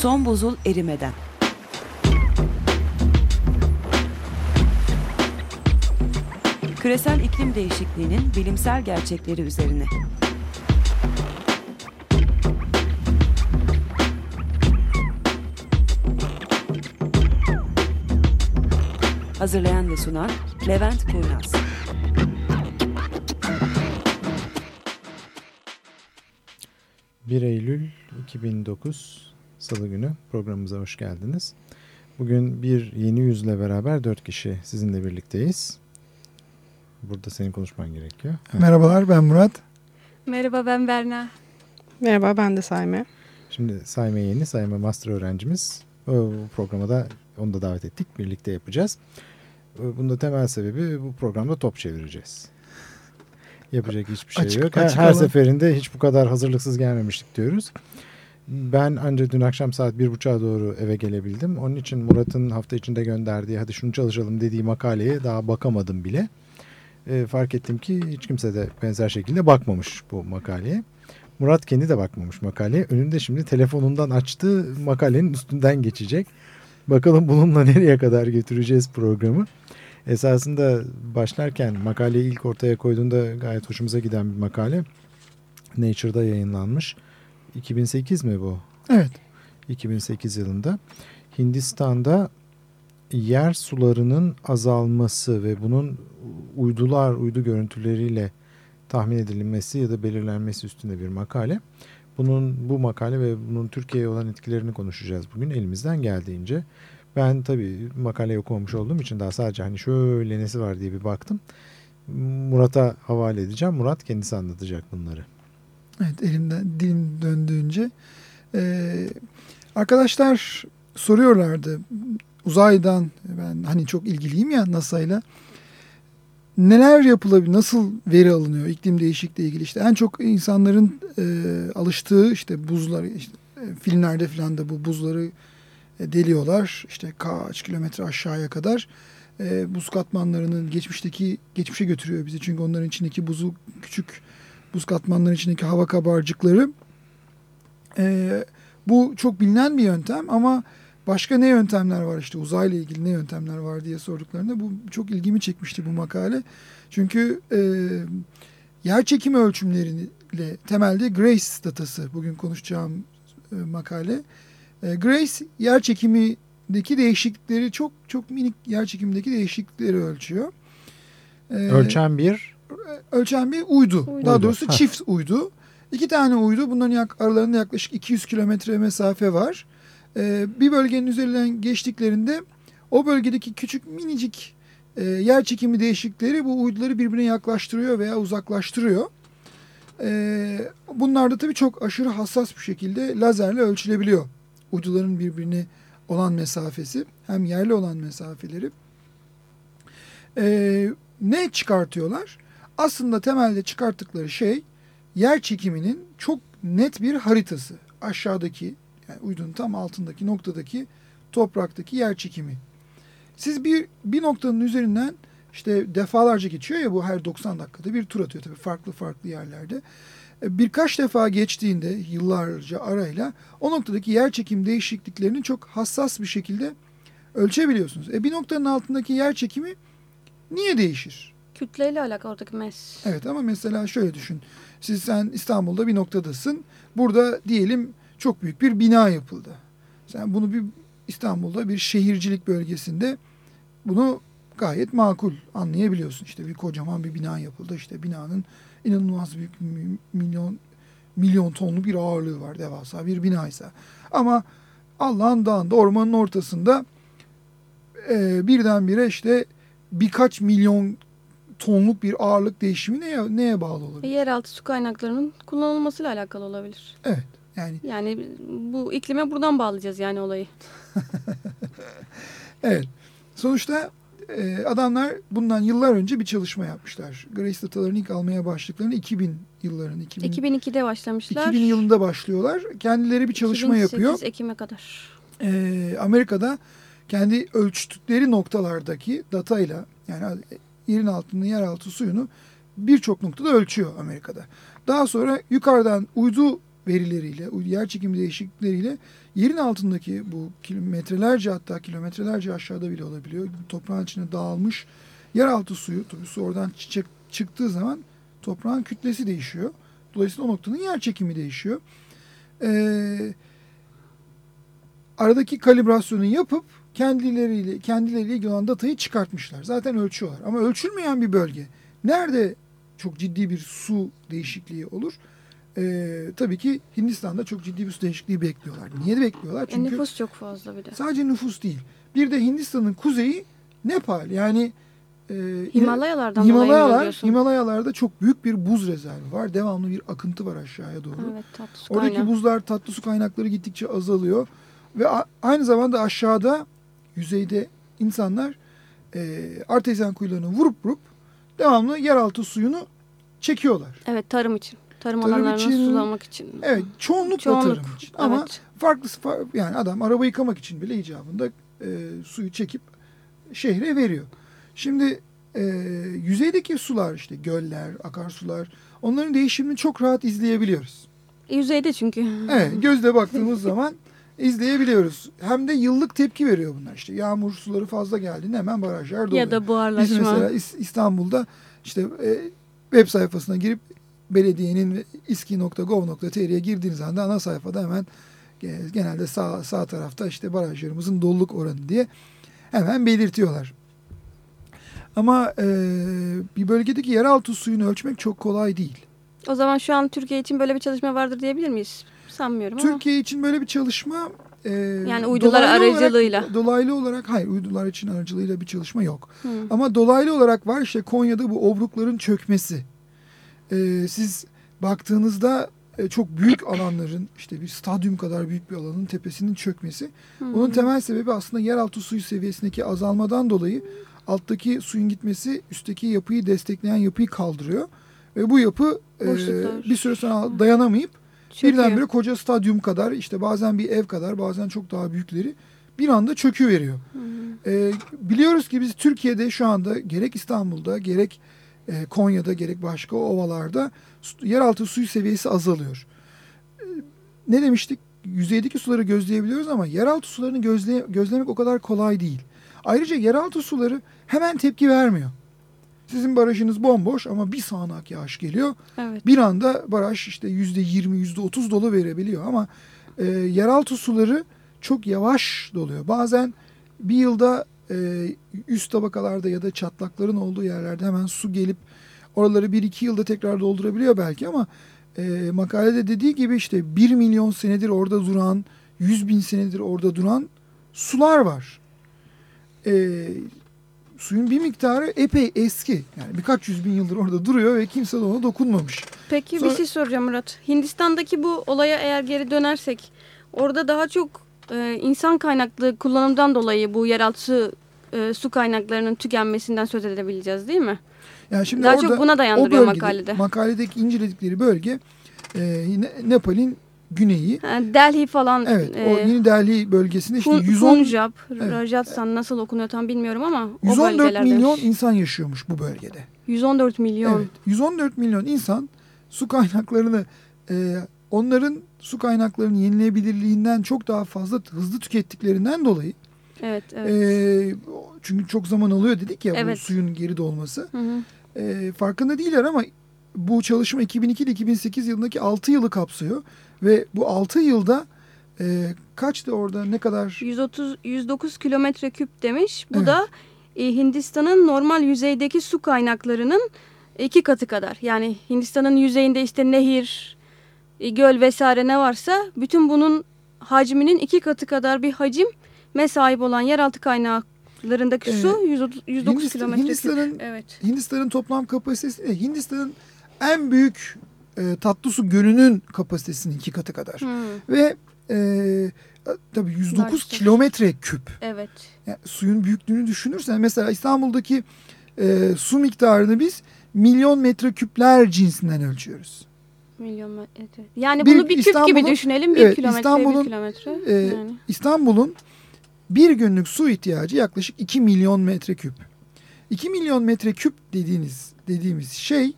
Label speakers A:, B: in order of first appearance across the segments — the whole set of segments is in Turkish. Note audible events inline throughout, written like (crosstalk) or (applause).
A: Son buzul erimeden. Küresel iklim değişikliğinin bilimsel gerçekleri üzerine. Hazırlayan ve sunan Levent Kurnaz.
B: ...1 Eylül 2009 Salı günü programımıza hoş geldiniz. Bugün bir yeni yüzle beraber dört kişi sizinle birlikteyiz. Burada senin konuşman gerekiyor.
C: Merhabalar ben Murat.
D: Merhaba ben Berna.
E: Merhaba ben de Sayme.
B: Şimdi Sayme yeni, Sayme master öğrencimiz. Bu programa da onu da davet ettik. Birlikte yapacağız. Bunun da temel sebebi bu programda top çevireceğiz. Yapacak hiçbir şey
C: Açık-
B: yok. Her,
C: açık
B: her
C: alan.
B: seferinde hiç bu kadar hazırlıksız gelmemiştik diyoruz. Ben ancak dün akşam saat bir buçuğa doğru eve gelebildim. Onun için Murat'ın hafta içinde gönderdiği hadi şunu çalışalım dediği makaleye daha bakamadım bile. E, fark ettim ki hiç kimse de benzer şekilde bakmamış bu makaleye. Murat kendi de bakmamış makaleye. Önünde şimdi telefonundan açtığı makalenin üstünden geçecek. Bakalım bununla (laughs) nereye kadar götüreceğiz programı. Esasında başlarken makaleyi ilk ortaya koyduğunda gayet hoşumuza giden bir makale. Nature'da yayınlanmış. 2008 mi bu?
C: Evet
B: 2008 yılında Hindistan'da yer sularının azalması ve bunun uydular, uydu görüntüleriyle tahmin edilmesi ya da belirlenmesi üstünde bir makale. Bunun bu makale ve bunun Türkiye'ye olan etkilerini konuşacağız bugün elimizden geldiğince. Ben tabii makaleyi okumamış olduğum için daha sadece hani şöyle nesi var diye bir baktım. Murat'a havale edeceğim. Murat kendisi anlatacak bunları.
C: Evet elimden dilim döndüğünce. Ee, arkadaşlar soruyorlardı uzaydan ben hani çok ilgiliyim ya NASA'yla. Neler yapılabilir, nasıl veri alınıyor iklim değişikliği ilgili işte en çok insanların e, alıştığı işte buzlar işte e, filmlerde falan da bu buzları e, deliyorlar işte kaç kilometre aşağıya kadar e, buz katmanlarının geçmişteki geçmişe götürüyor bizi çünkü onların içindeki buzu küçük buz katmanların içindeki hava kabarcıkları e, bu çok bilinen bir yöntem ama başka ne yöntemler var işte uzayla ilgili ne yöntemler var diye sorduklarında bu çok ilgimi çekmişti bu makale. Çünkü e, yer çekimi ölçümleriyle temelde Grace datası bugün konuşacağım e, makale. E, Grace yer çekimindeki değişiklikleri çok çok minik yer çekimindeki değişiklikleri ölçüyor. E,
B: Ölçen bir
C: ölçen bir uydu.
E: Uydu.
C: Daha doğrusu
B: Ha.
C: çift uydu. İki tane uydu. Bunların yak- aralarında yaklaşık 200 kilometre mesafe var. Ee, bir bölgenin üzerinden geçtiklerinde o bölgedeki küçük minicik e, yer çekimi değişiklikleri bu uyduları birbirine yaklaştırıyor veya uzaklaştırıyor. Ee, bunlar da tabii çok aşırı hassas bir şekilde lazerle ölçülebiliyor. Uyduların birbirine olan mesafesi hem yerli olan mesafeleri. Ee, ne çıkartıyorlar? Aslında temelde çıkarttıkları şey yer çekiminin çok net bir haritası. Aşağıdaki yani uydunun tam altındaki noktadaki topraktaki yer çekimi. Siz bir bir noktanın üzerinden işte defalarca geçiyor ya bu her 90 dakikada bir tur atıyor tabii farklı farklı yerlerde. E, Birkaç defa geçtiğinde yıllarca arayla o noktadaki yer çekim değişikliklerini çok hassas bir şekilde ölçebiliyorsunuz. E bir noktanın altındaki yer çekimi niye değişir?
D: Kütleyle alakalı oradaki mes.
C: Evet ama mesela şöyle düşün. Siz sen İstanbul'da bir noktadasın. Burada diyelim çok büyük bir bina yapıldı. Sen bunu bir İstanbul'da bir şehircilik bölgesinde bunu gayet makul anlayabiliyorsun. İşte bir kocaman bir bina yapıldı. İşte binanın inanılmaz büyük mi- milyon milyon tonlu bir ağırlığı var devasa bir binaysa. Ama Allah'ın dağında ormanın ortasında e, birdenbire işte birkaç milyon tonluk bir ağırlık değişimi neye, neye bağlı olabilir?
D: yeraltı su kaynaklarının kullanılmasıyla alakalı olabilir.
C: Evet yani
D: Yani bu iklime buradan bağlayacağız yani olayı. (laughs)
C: evet sonuçta e, adamlar bundan yıllar önce bir çalışma yapmışlar. Grace datalarını ilk almaya başladıklarını 2000 yılların 2000,
D: 2002'de başlamışlar.
C: 2000 yılında başlıyorlar. Kendileri bir çalışma
D: 2008
C: yapıyor.
D: Ekim'e kadar.
C: e, Amerika'da kendi ölçtükleri noktalardaki datayla yani yerin altının yeraltı suyunu birçok noktada ölçüyor Amerika'da. Daha sonra yukarıdan uydu verileriyle, yer çekimi değişiklikleriyle yerin altındaki bu kilometrelerce hatta kilometrelerce aşağıda bile olabiliyor. Toprağın içine dağılmış yeraltı suyu, tabii su oradan çiçek çıktığı zaman toprağın kütlesi değişiyor. Dolayısıyla o noktanın yer çekimi değişiyor. Ee, aradaki kalibrasyonu yapıp kendileriyle kendileriyle ilgili olan datayı çıkartmışlar. Zaten ölçüyorlar. Ama ölçülmeyen bir bölge. Nerede çok ciddi bir su değişikliği olur? Ee, tabii ki Hindistan'da çok ciddi bir su değişikliği bekliyorlar. Niye de bekliyorlar?
D: E,
C: Çünkü
D: nüfus çok fazla bir de.
C: sadece nüfus değil. Bir de Hindistan'ın kuzeyi Nepal. Yani e,
D: Himalayalardan
C: Himalayalar? Himalayalarda çok büyük bir buz rezervi var. Devamlı bir akıntı var aşağıya doğru.
D: Evet tatlı su
C: Oradaki
D: kaynağı.
C: buzlar tatlı su kaynakları gittikçe azalıyor. Ve aynı zamanda aşağıda yüzeyde insanlar e, artezyen kuyularını vurup vurup devamlı yeraltı suyunu çekiyorlar.
D: Evet tarım için. Tarım,
C: Tarım
D: alanlarını
C: için-
D: sulamak için.
C: Evet çoğunlukla
D: Çoğunluk.
C: tarım için. Ama
D: evet.
C: farklı fa- yani adam araba yıkamak için bile icabında e, suyu çekip şehre veriyor. Şimdi e, yüzeydeki sular işte göller, akarsular onların değişimini çok rahat izleyebiliyoruz.
D: E, Yüzeyde çünkü.
C: Evet gözle baktığımız zaman izleyebiliyoruz. Hem de yıllık tepki veriyor bunlar. İşte yağmur suları fazla geldiğinde hemen barajlar doluyor.
D: ya da
C: Biz
D: buharlaşma.
C: mesela İs- İstanbul'da işte e, web sayfasına girip belediyenin iski.gov.tr'ye girdiğiniz anda ana sayfada hemen genelde sağ, sağ tarafta işte barajlarımızın doluluk oranı diye hemen belirtiyorlar. Ama e, bir bölgedeki yeraltı suyunu ölçmek çok kolay değil.
D: O zaman şu an Türkiye için böyle bir çalışma vardır diyebilir miyiz? Sanmıyorum ama.
C: Türkiye için böyle bir çalışma e,
D: Yani uydular
C: dolaylı olarak-
D: aracılığıyla.
C: dolaylı olarak hayır uydular için aracılığıyla bir çalışma yok.
D: Hı.
C: Ama dolaylı olarak var işte Konya'da bu obrukların çökmesi. E, siz baktığınızda e, çok büyük alanların işte bir stadyum kadar büyük bir alanın tepesinin çökmesi.
D: Hı.
C: Bunun temel sebebi aslında yeraltı suyu seviyesindeki azalmadan dolayı alttaki suyun gitmesi üstteki yapıyı destekleyen yapıyı kaldırıyor. Ve bu yapı e, bir süre sonra dayanamayıp
D: Çöküyor.
C: birdenbire koca stadyum kadar işte bazen bir ev kadar bazen çok daha büyükleri bir anda çöküveriyor.
D: Hı hı.
C: Ee, biliyoruz ki biz Türkiye'de şu anda gerek İstanbul'da gerek e, Konya'da gerek başka ovalarda yeraltı suyu seviyesi azalıyor. Ee, ne demiştik? Yüzeydeki suları gözleyebiliyoruz ama yeraltı sularını gözle, gözlemek o kadar kolay değil. Ayrıca yeraltı suları hemen tepki vermiyor. Sizin barajınız bomboş ama bir sağanak yağış geliyor.
D: Evet.
C: Bir anda baraj işte yüzde yirmi, yüzde otuz dolu verebiliyor ama e, yeraltı suları çok yavaş doluyor. Bazen bir yılda e, üst tabakalarda ya da çatlakların olduğu yerlerde hemen su gelip oraları bir iki yılda tekrar doldurabiliyor belki ama e, makalede dediği gibi işte bir milyon senedir orada duran, yüz bin senedir orada duran sular var. E, suyun bir miktarı epey eski. Yani birkaç yüz bin yıldır orada duruyor ve kimse de ona dokunmamış.
D: Peki
C: Sonra-
D: bir şey soracağım Murat. Hindistan'daki bu olaya eğer geri dönersek orada daha çok e, insan kaynaklı kullanımdan dolayı bu yeraltı e, su kaynaklarının tükenmesinden söz edebileceğiz değil mi?
C: Yani şimdi
D: Daha
C: orada
D: çok buna
C: o
D: dayandırıyor
C: bölgede,
D: makalede.
C: Makaledeki inceledikleri bölge e, Nepal'in güneyi.
D: Ha, Delhi falan
C: Evet,
D: e,
C: o Yeni Delhi bölgesinde işte
D: Pun-
C: 110
D: Punjab,
C: Evet.
D: Rajasthan nasıl okunuyor tam bilmiyorum ama o
C: 114
D: bölgelerde.
C: milyon insan yaşıyormuş bu bölgede.
D: 114 milyon.
C: Evet, 114 milyon insan su kaynaklarını e, onların su kaynaklarının yenilebilirliğinden çok daha fazla hızlı tükettiklerinden dolayı
D: Evet, evet.
C: e, çünkü çok zaman alıyor dedik ya bu
D: Evet.
C: suyun geri dolması.
D: Hı hı.
C: E, farkında değiller ama bu çalışma 2002 ile 2008 yılındaki 6 yılı kapsıyor ve bu 6 yılda e, kaçtı orada ne kadar
D: 130 109 kilometre küp demiş. Bu
C: Evet.
D: da e, Hindistan'ın normal yüzeydeki su kaynaklarının iki katı kadar. Yani Hindistan'ın yüzeyinde işte nehir, e, göl vesaire ne varsa bütün bunun hacminin iki katı kadar bir hacim me sahip olan yeraltı kaynaklarındaki
C: Evet.
D: su 130 109
C: Hindistan-
D: kilometre.
C: Hindistan'ın
D: Evet.
C: Hindistan'ın toplam kapasitesi de Hindistan'ın en büyük e, tatlı su gölünün kapasitesinin iki katı kadar.
D: Hı,
C: Ve e, tabii 109
D: Maalesef.
C: kilometre küp.
D: evet.
C: Yani suyun büyüklüğünü düşünürsen mesela İstanbul'daki e, su miktarını biz milyon metreküpler cinsinden ölçüyoruz.
D: Milyon metre. Yani
C: Bir-
D: bunu bir küp gibi düşünelim. Bir
C: evet,
D: kilometre,
C: İstanbul'un,
D: bir kilometre.
C: e,
D: yani.
C: İstanbul'un bir günlük su ihtiyacı yaklaşık 2 milyon metreküp. 2 milyon metreküp dediğiniz dediğimiz şey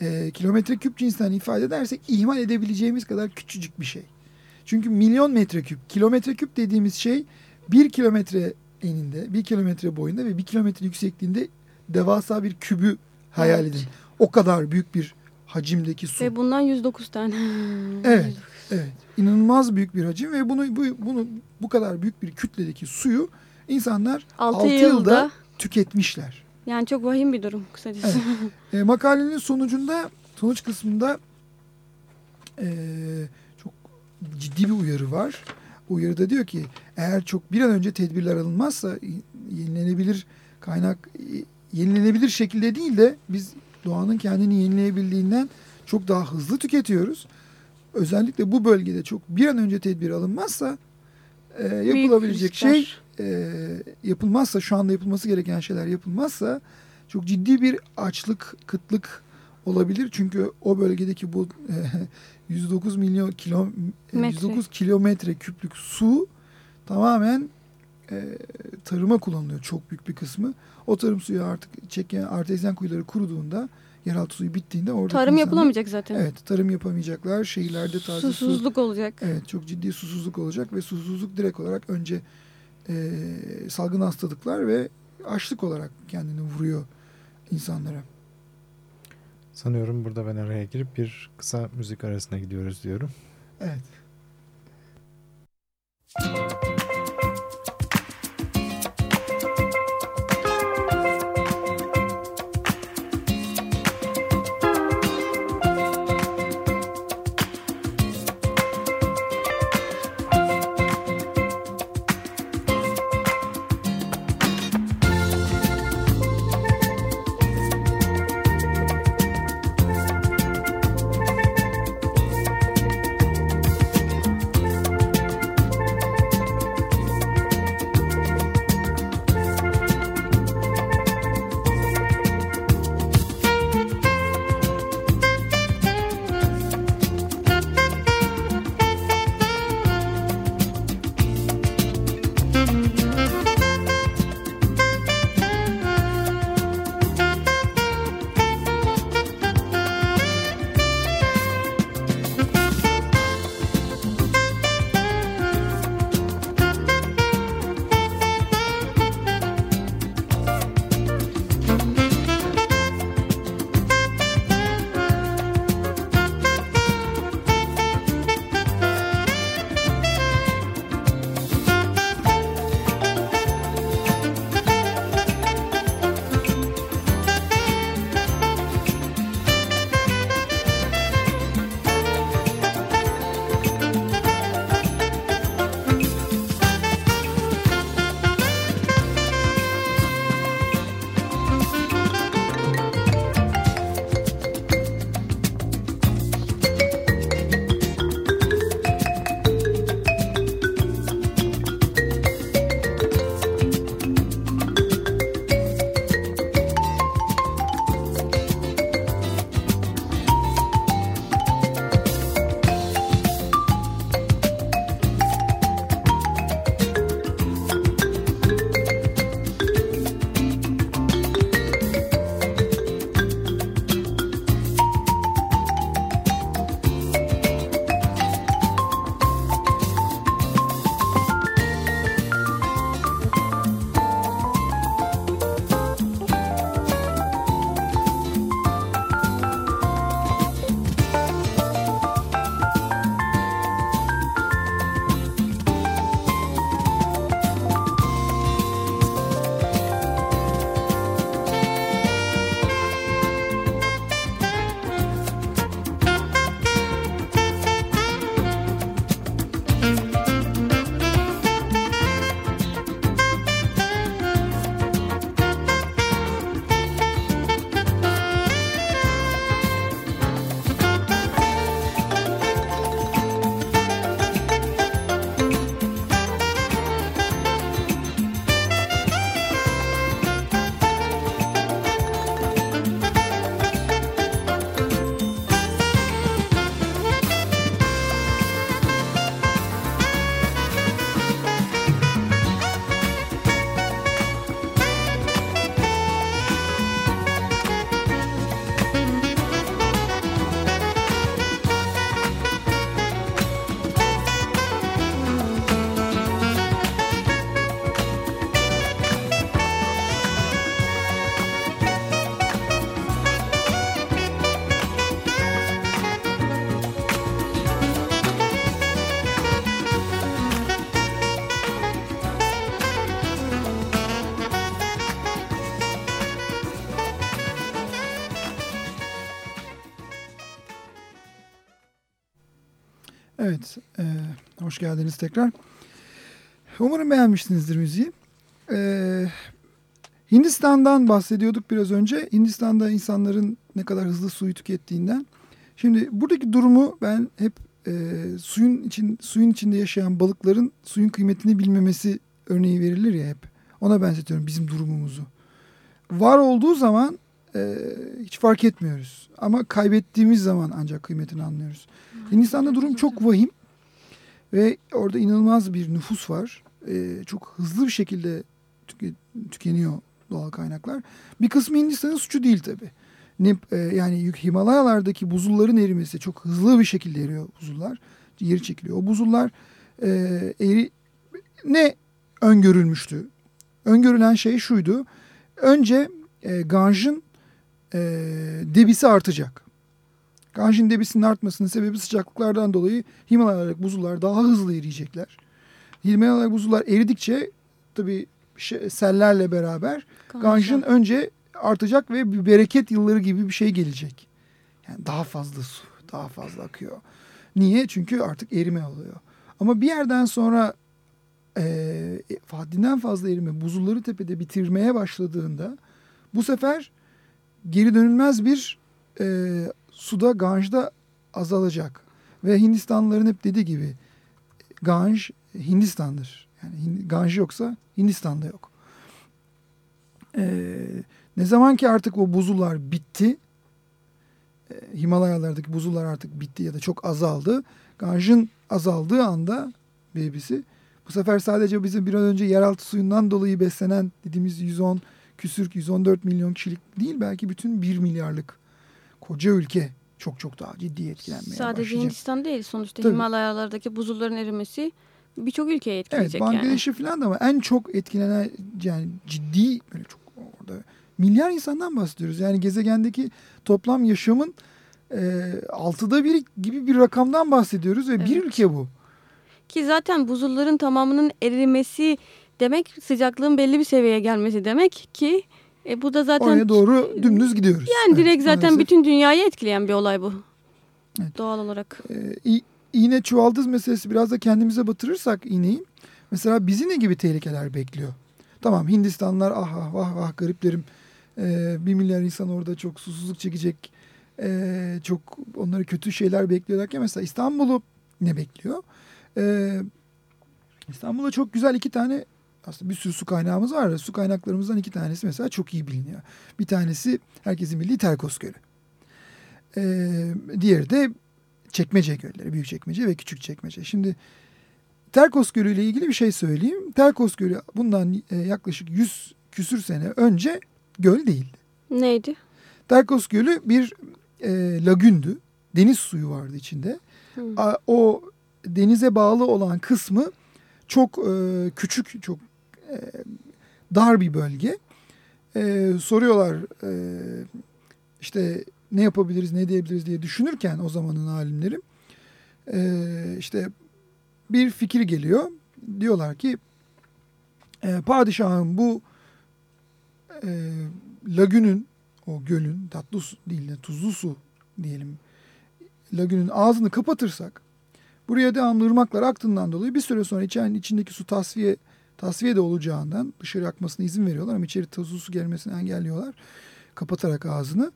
C: e, kilometre küp cinsinden ifade edersek ihmal edebileceğimiz kadar küçücük bir şey. Çünkü milyon metreküp, kilometre küp dediğimiz şey bir kilometre eninde, bir kilometre boyunda ve bir kilometre yüksekliğinde devasa bir kübü hayal
D: Evet.
C: edin. O kadar büyük bir hacimdeki su.
D: Ve bundan 109 tane. (laughs)
C: Evet. Evet. İnanılmaz büyük bir hacim ve bunu bu, bunu bu kadar büyük bir kütledeki suyu insanlar
D: 6
C: Altı
D: yılda,
C: yılda tüketmişler.
D: Yani çok vahim bir durum kısacası. (laughs)
C: E, makalenin sonucunda sonuç kısmında e, çok ciddi bir uyarı var. Uyarıda diyor ki eğer çok bir an önce tedbirler alınmazsa yenilenebilir kaynak yenilenebilir şekilde değil de biz doğanın kendini yenileyebildiğinden çok daha hızlı tüketiyoruz. Özellikle bu bölgede çok bir an önce tedbir alınmazsa e, yapılabilecek şey e, yapılmazsa şu anda yapılması gereken şeyler yapılmazsa çok ciddi bir açlık, kıtlık olabilir. Çünkü o bölgedeki bu e, (laughs) 109 milyon kilo e,
D: Metre.
C: 109 kilometre küplük su tamamen e, tarıma kullanılıyor çok büyük bir kısmı. O tarım suyu artık çeken artezyen kuyuları kuruduğunda yeraltı suyu bittiğinde orada
D: Tarım yapılamayacak zaten.
C: Evet, tarım yapamayacaklar. Şehirlerde taze su
D: Susuzluk olacak.
C: Evet çok ciddi susuzluk olacak ve susuzluk direkt olarak önce e, salgın hastalıklar ve açlık olarak kendini vuruyor insanlara.
B: Sanıyorum burada ben araya girip bir kısa müzik arasına gidiyoruz diyorum.
C: Evet. Evet, hoş geldiniz tekrar. Umarım beğenmişsinizdir müziği. E, Hindistan'dan bahsediyorduk biraz önce. Hindistan'da insanların ne kadar hızlı suyu tükettiğinden. Şimdi buradaki durumu ben hep e, suyun için suyun içinde yaşayan balıkların suyun kıymetini bilmemesi örneği verilir ya hep. Ona benzetiyorum bizim durumumuzu. Var olduğu zaman e, hiç fark etmiyoruz. Ama kaybettiğimiz zaman ancak kıymetini anlıyoruz. Hindistan'da durum çok vahim ve orada inanılmaz bir nüfus var. E, çok hızlı bir şekilde tüke, tükeniyor doğal kaynaklar. Bir kısmı Hindistan'ın suçu değil tabii. Ne, e, yani Himalayalardaki buzulların erimesi çok hızlı bir şekilde eriyor buzullar. Geri çekiliyor. O buzullar e, eri ne öngörülmüştü? Öngörülen şey şuydu. Önce e, Ganj'ın e, debisi artacak. Ganj'ın debisinin artmasının sebebi sıcaklıklardan dolayı Himalayalardaki buzullar daha hızlı eriyecekler. Himalayalardaki buzullar eridikçe tabii şey, sellerle beraber Ganj'ın önce artacak ve bir bereket yılları gibi bir şey gelecek. Yani daha fazla su, daha fazla akıyor. Niye? Çünkü artık erime oluyor. Ama bir yerden sonra e, haddinden fazla erime buzulları tepede bitirmeye başladığında bu sefer geri dönülmez bir e, suda Ganj'da azalacak. Ve Hindistanlıların hep dediği gibi Ganj Hindistan'dır. Yani Ganj yoksa Hindistan'da yok. Ee, ne zaman ki artık o buzullar bitti, e, Himalayalardaki buzullar artık bitti ya da çok azaldı. Ganj'ın azaldığı anda bebisi bu sefer sadece bizim bir an önce yeraltı suyundan dolayı beslenen dediğimiz 110 küsür 114 milyon kişilik değil belki bütün 1 milyarlık koca ülke çok çok daha ciddi etkilenmeye
D: Sadece
C: başlayacak.
D: Hindistan değil sonuçta
C: Tabii.
D: Himalayalardaki buzulların erimesi birçok ülkeye
C: Evet
D: etkileyecek yani.
C: Bangladeş'i falan da ama en çok etkilenen yani ciddi böyle çok orada milyar insandan bahsediyoruz. Yani gezegendeki toplam yaşamın e, altıda bir gibi bir rakamdan bahsediyoruz ve bir
D: Evet.
C: ülke bu.
D: Ki zaten buzulların tamamının erimesi demek sıcaklığın belli bir seviyeye gelmesi demek ki e, bu da zaten
C: Oraya doğru dümdüz gidiyoruz.
D: yani
C: Evet,
D: direkt zaten
C: maalesef.
D: bütün dünyayı etkileyen bir olay bu.
C: Evet.
D: Doğal olarak.
C: e, iğne çuvaldız meselesi biraz da kendimize batırırsak iğneyi mesela bizi ne gibi tehlikeler bekliyor? Tamam Hindistanlılar ah ah vah vah gariplerim e, bir milyar insan orada çok susuzluk çekecek e, çok onları kötü şeyler bekliyor derken mesela İstanbul'u ne bekliyor? E, İstanbul'da çok güzel iki tane aslında bir sürü su kaynağımız var. Su kaynaklarımızdan iki tanesi mesela çok iyi biliniyor. Bir tanesi herkesin bildiği Terkos Gölü. E, diğeri de Çekmece gölleri, büyük çekmece ve küçük çekmece. Şimdi Terkos Gölü ile ilgili bir şey söyleyeyim. Terkos Gölü bundan e, yaklaşık 100 küsür sene önce göl değildi.
D: Neydi?
C: Terkos Gölü bir e, lagündü. Deniz suyu vardı içinde.
D: Hı.
C: A, o denize bağlı olan kısmı çok e, küçük, çok dar bir bölge. E, soruyorlar e, işte ne yapabiliriz, ne diyebiliriz diye düşünürken o zamanın alimleri e, işte bir fikir geliyor. Diyorlar ki e, padişahın bu e, lagünün, o gölün tatlı su değil de tuzlu su diyelim lagünün ağzını kapatırsak buraya devamlı ırmaklar aktığından dolayı bir süre sonra içerinin içindeki su tasfiye tasfiye de olacağından dışarı akmasına izin veriyorlar ama içeri tuzlu su gelmesini engelliyorlar kapatarak ağzını.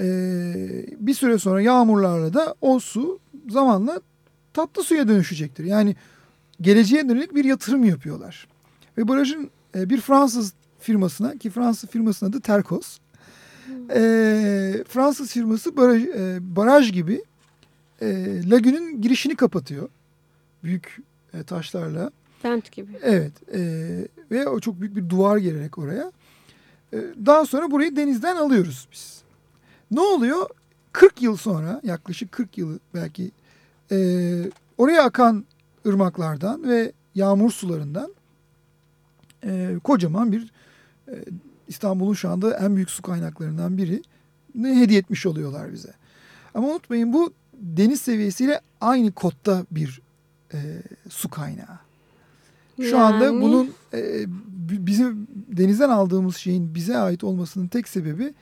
C: Ee, bir süre sonra yağmurlarla da o su zamanla tatlı suya dönüşecektir. Yani geleceğe dönük bir yatırım yapıyorlar. Ve barajın e, bir Fransız firmasına ki Fransız firmasının adı Terkos. E, Fransız firması baraj, e, baraj gibi e, lagünün girişini kapatıyor. Büyük e, taşlarla.
D: Bent gibi.
C: Evet. e, ve o çok büyük bir duvar gererek oraya. E, daha sonra burayı denizden alıyoruz biz. Ne oluyor? 40 yıl sonra yaklaşık 40 yılı belki e, oraya akan ırmaklardan ve yağmur sularından e, kocaman bir e, İstanbul'un şu anda en büyük su kaynaklarından biri ne hediye etmiş oluyorlar bize. Ama unutmayın bu deniz seviyesiyle aynı kotta bir e, su kaynağı. Şu anda
D: Yani-
C: bunun e, bizim denizden aldığımız şeyin bize ait olmasının tek sebebi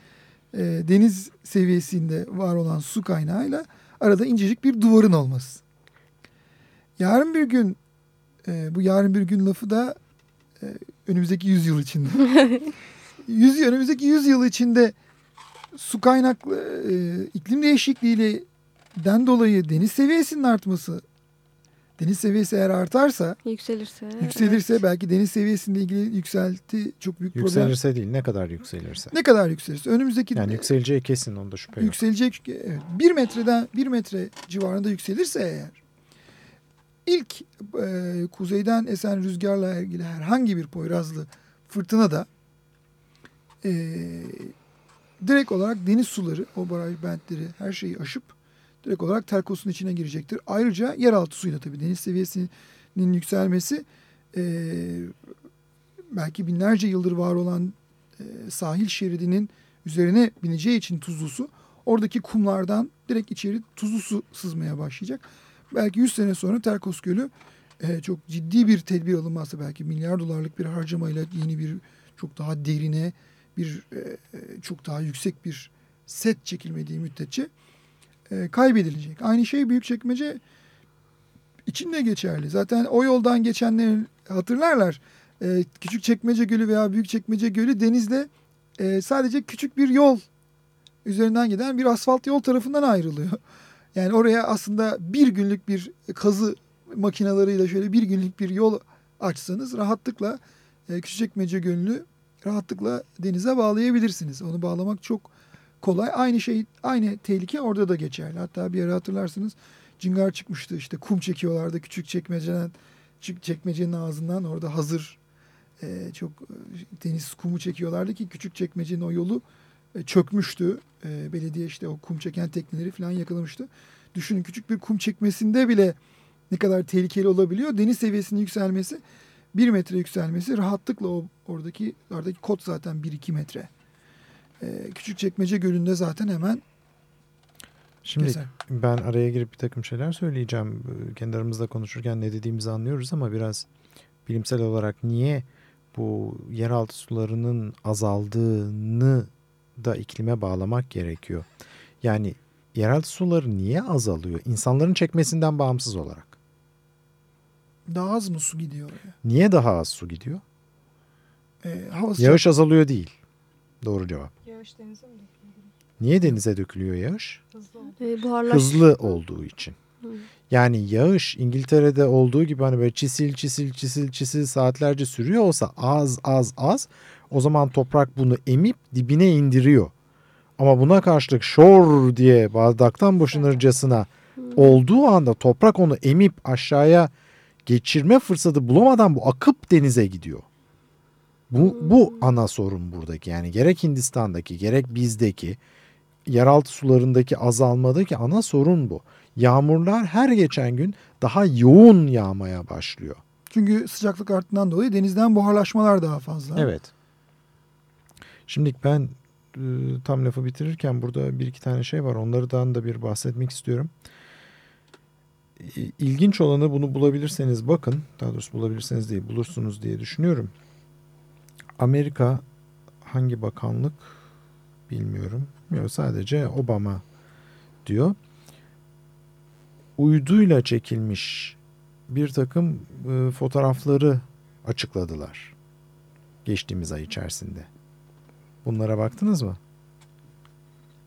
C: e, deniz seviyesinde var olan su kaynağıyla arada incecik bir duvarın olması. yarın bir gün e, bu yarın bir gün lafı da e, önümüzdeki yüzyıl içinde. (laughs) yüz, önümüzdeki yüzyıl içinde su kaynaklı e, iklim değişikliğiyle den dolayı deniz seviyesinin artması deniz seviyesi eğer artarsa
D: Yükselirse.
C: yükselirse
D: evet.
C: belki deniz seviyesiyle ilgili yükselti çok büyük problem.
B: Yükselirse değil ne kadar yükselirse.
C: Ne kadar yükselirse önümüzdeki
B: Yani yükseleceği kesin onda şüphe yok.
C: yükselecek evet, bir metreden bir metre civarında yükselirse eğer ilk e, kuzeyden esen rüzgarla ilgili herhangi bir Poyrazlı fırtına da e, direkt olarak deniz suları o baraj bentleri her şeyi aşıp direkt olarak Terkos'un içine girecektir. Ayrıca yeraltı suyuyla tabii deniz seviyesinin yükselmesi e, belki binlerce yıldır var olan e, sahil şeridinin üzerine bineceği için tuzlu su oradaki kumlardan direkt içeri tuzlu su sızmaya başlayacak. Belki 100 sene sonra Terkos Gölü e, çok ciddi bir tedbir alınmazsa belki milyar dolarlık bir harcamayla yeni bir çok daha derine bir e, e, çok daha yüksek bir set çekilmediği müddetçe e, kaybedilecek. Aynı şey Büyükçekmece için de geçerli. Zaten o yoldan geçenler hatırlarlar. E, Küçükçekmece Gölü veya Büyükçekmece Gölü denizde e, sadece küçük bir yol üzerinden giden bir asfalt yol tarafından ayrılıyor. (laughs) Yani oraya aslında bir günlük bir kazı makinalarıyla şöyle bir günlük bir yol açsanız rahatlıkla e, Küçükçekmece Gölü'nü rahatlıkla denize bağlayabilirsiniz. Onu bağlamak çok kolay. Aynı şey, aynı tehlike orada da geçerli. Hatta bir ara hatırlarsınız Cingar çıkmıştı işte kum çekiyorlardı küçük çekmeceden çekmecenin ağzından orada hazır e, çok e, deniz kumu çekiyorlardı ki küçük çekmecenin o yolu e, çökmüştü. E, belediye işte o kum çeken tekneleri falan yakalamıştı. Düşünün küçük bir kum çekmesinde bile ne kadar tehlikeli olabiliyor. Deniz seviyesinin yükselmesi bir metre yükselmesi rahatlıkla o oradaki oradaki kot zaten 1-2 metre. E, küçük çekmece gölünde zaten hemen
B: Şimdi
C: keser.
B: ben araya girip bir takım şeyler söyleyeceğim. Ee, Kendi aramızda konuşurken ne dediğimizi anlıyoruz ama biraz bilimsel olarak niye bu yeraltı sularının azaldığını da iklime bağlamak gerekiyor. Yani yeraltı suları niye azalıyor? İnsanların çekmesinden bağımsız olarak.
C: Daha az mı su gidiyor oraya?
B: Niye daha az su gidiyor?
C: E, hava sıcak-
B: Yağış azalıyor değil. Doğru cevap.
E: Yağış denize mi dökülüyor?
B: Niye denize dökülüyor yağış?
E: Hızlı oldu.
D: E, buharlaş.
B: hızlı olduğu için.
D: Hı.
B: Yani yağış İngiltere'de olduğu gibi hani böyle çisil çisil çisil çisil saatlerce sürüyor olsa az az az o zaman toprak bunu emip dibine indiriyor. Ama buna karşılık şor diye bardaktan boşanırcasına olduğu anda toprak onu emip aşağıya geçirme fırsatı bulamadan bu akıp denize gidiyor. Bu, bu ana sorun buradaki yani gerek Hindistan'daki gerek bizdeki yeraltı sularındaki azalmadaki ana sorun bu. Yağmurlar her geçen gün daha yoğun yağmaya başlıyor.
C: Çünkü sıcaklık arttığından dolayı denizden buharlaşmalar daha fazla.
B: Evet. Şimdi ben e, tam lafı bitirirken burada bir iki tane şey var. Onlardan da bir bahsetmek istiyorum. İ- İlginç olanı bunu bulabilirseniz bakın. Daha doğrusu bulabilirseniz değil bulursunuz diye düşünüyorum. Amerika hangi bakanlık bilmiyorum. Yok sadece Obama diyor. Uyduyla çekilmiş bir takım e, fotoğrafları açıkladılar. Geçtiğimiz ay içerisinde. Bunlara baktınız mı?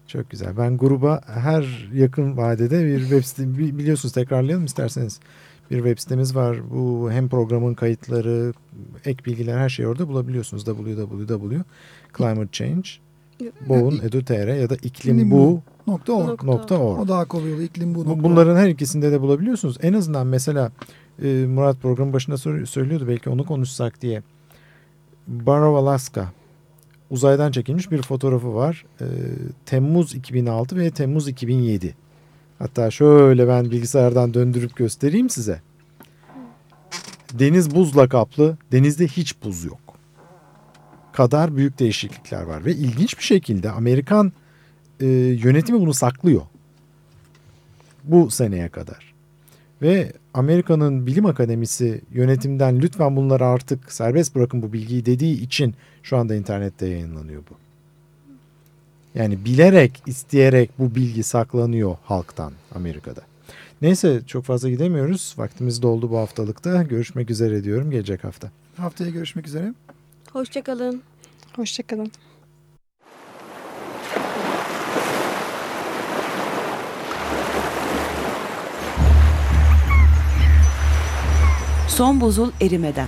B: Çok güzel. Ben gruba her yakın vadede bir web site bi- biliyorsunuz tekrarlayalım isterseniz. Bir web sitemiz var. Bu hem programın kayıtları, ek bilgiler her şeyi orada bulabiliyorsunuz. www. Climate Change Boğun Edu.tr ya da iklim bu
C: Nokta org.
B: nokta org.
C: O daha kolay oluyor. İklim bu.
B: Bu-
C: nokta
B: Bunların her ikisinde de bulabiliyorsunuz. En azından mesela e, Murat programın başında söylüyordu belki onu konuşsak diye. Barrow Alaska uzaydan çekilmiş bir fotoğrafı var. E, Temmuz 2006 ve Temmuz 2007. Hatta şöyle ben bilgisayardan döndürüp göstereyim size. Deniz buzla kaplı. Denizde hiç buz yok. Kadar büyük değişiklikler var ve ilginç bir şekilde Amerikan e, yönetimi bunu saklıyor bu seneye kadar. Ve Amerika'nın bilim akademisi yönetimden lütfen bunları artık serbest bırakın bu bilgiyi dediği için şu anda internette yayınlanıyor bu. Yani bilerek, isteyerek bu bilgi saklanıyor halktan Amerika'da. Neyse çok fazla gidemiyoruz. Vaktimiz doldu bu haftalıkta. Görüşmek üzere diyorum gelecek hafta.
C: Haftaya görüşmek üzere.
D: Hoşçakalın.
E: Hoşçakalın.
A: Son buzul erimeden.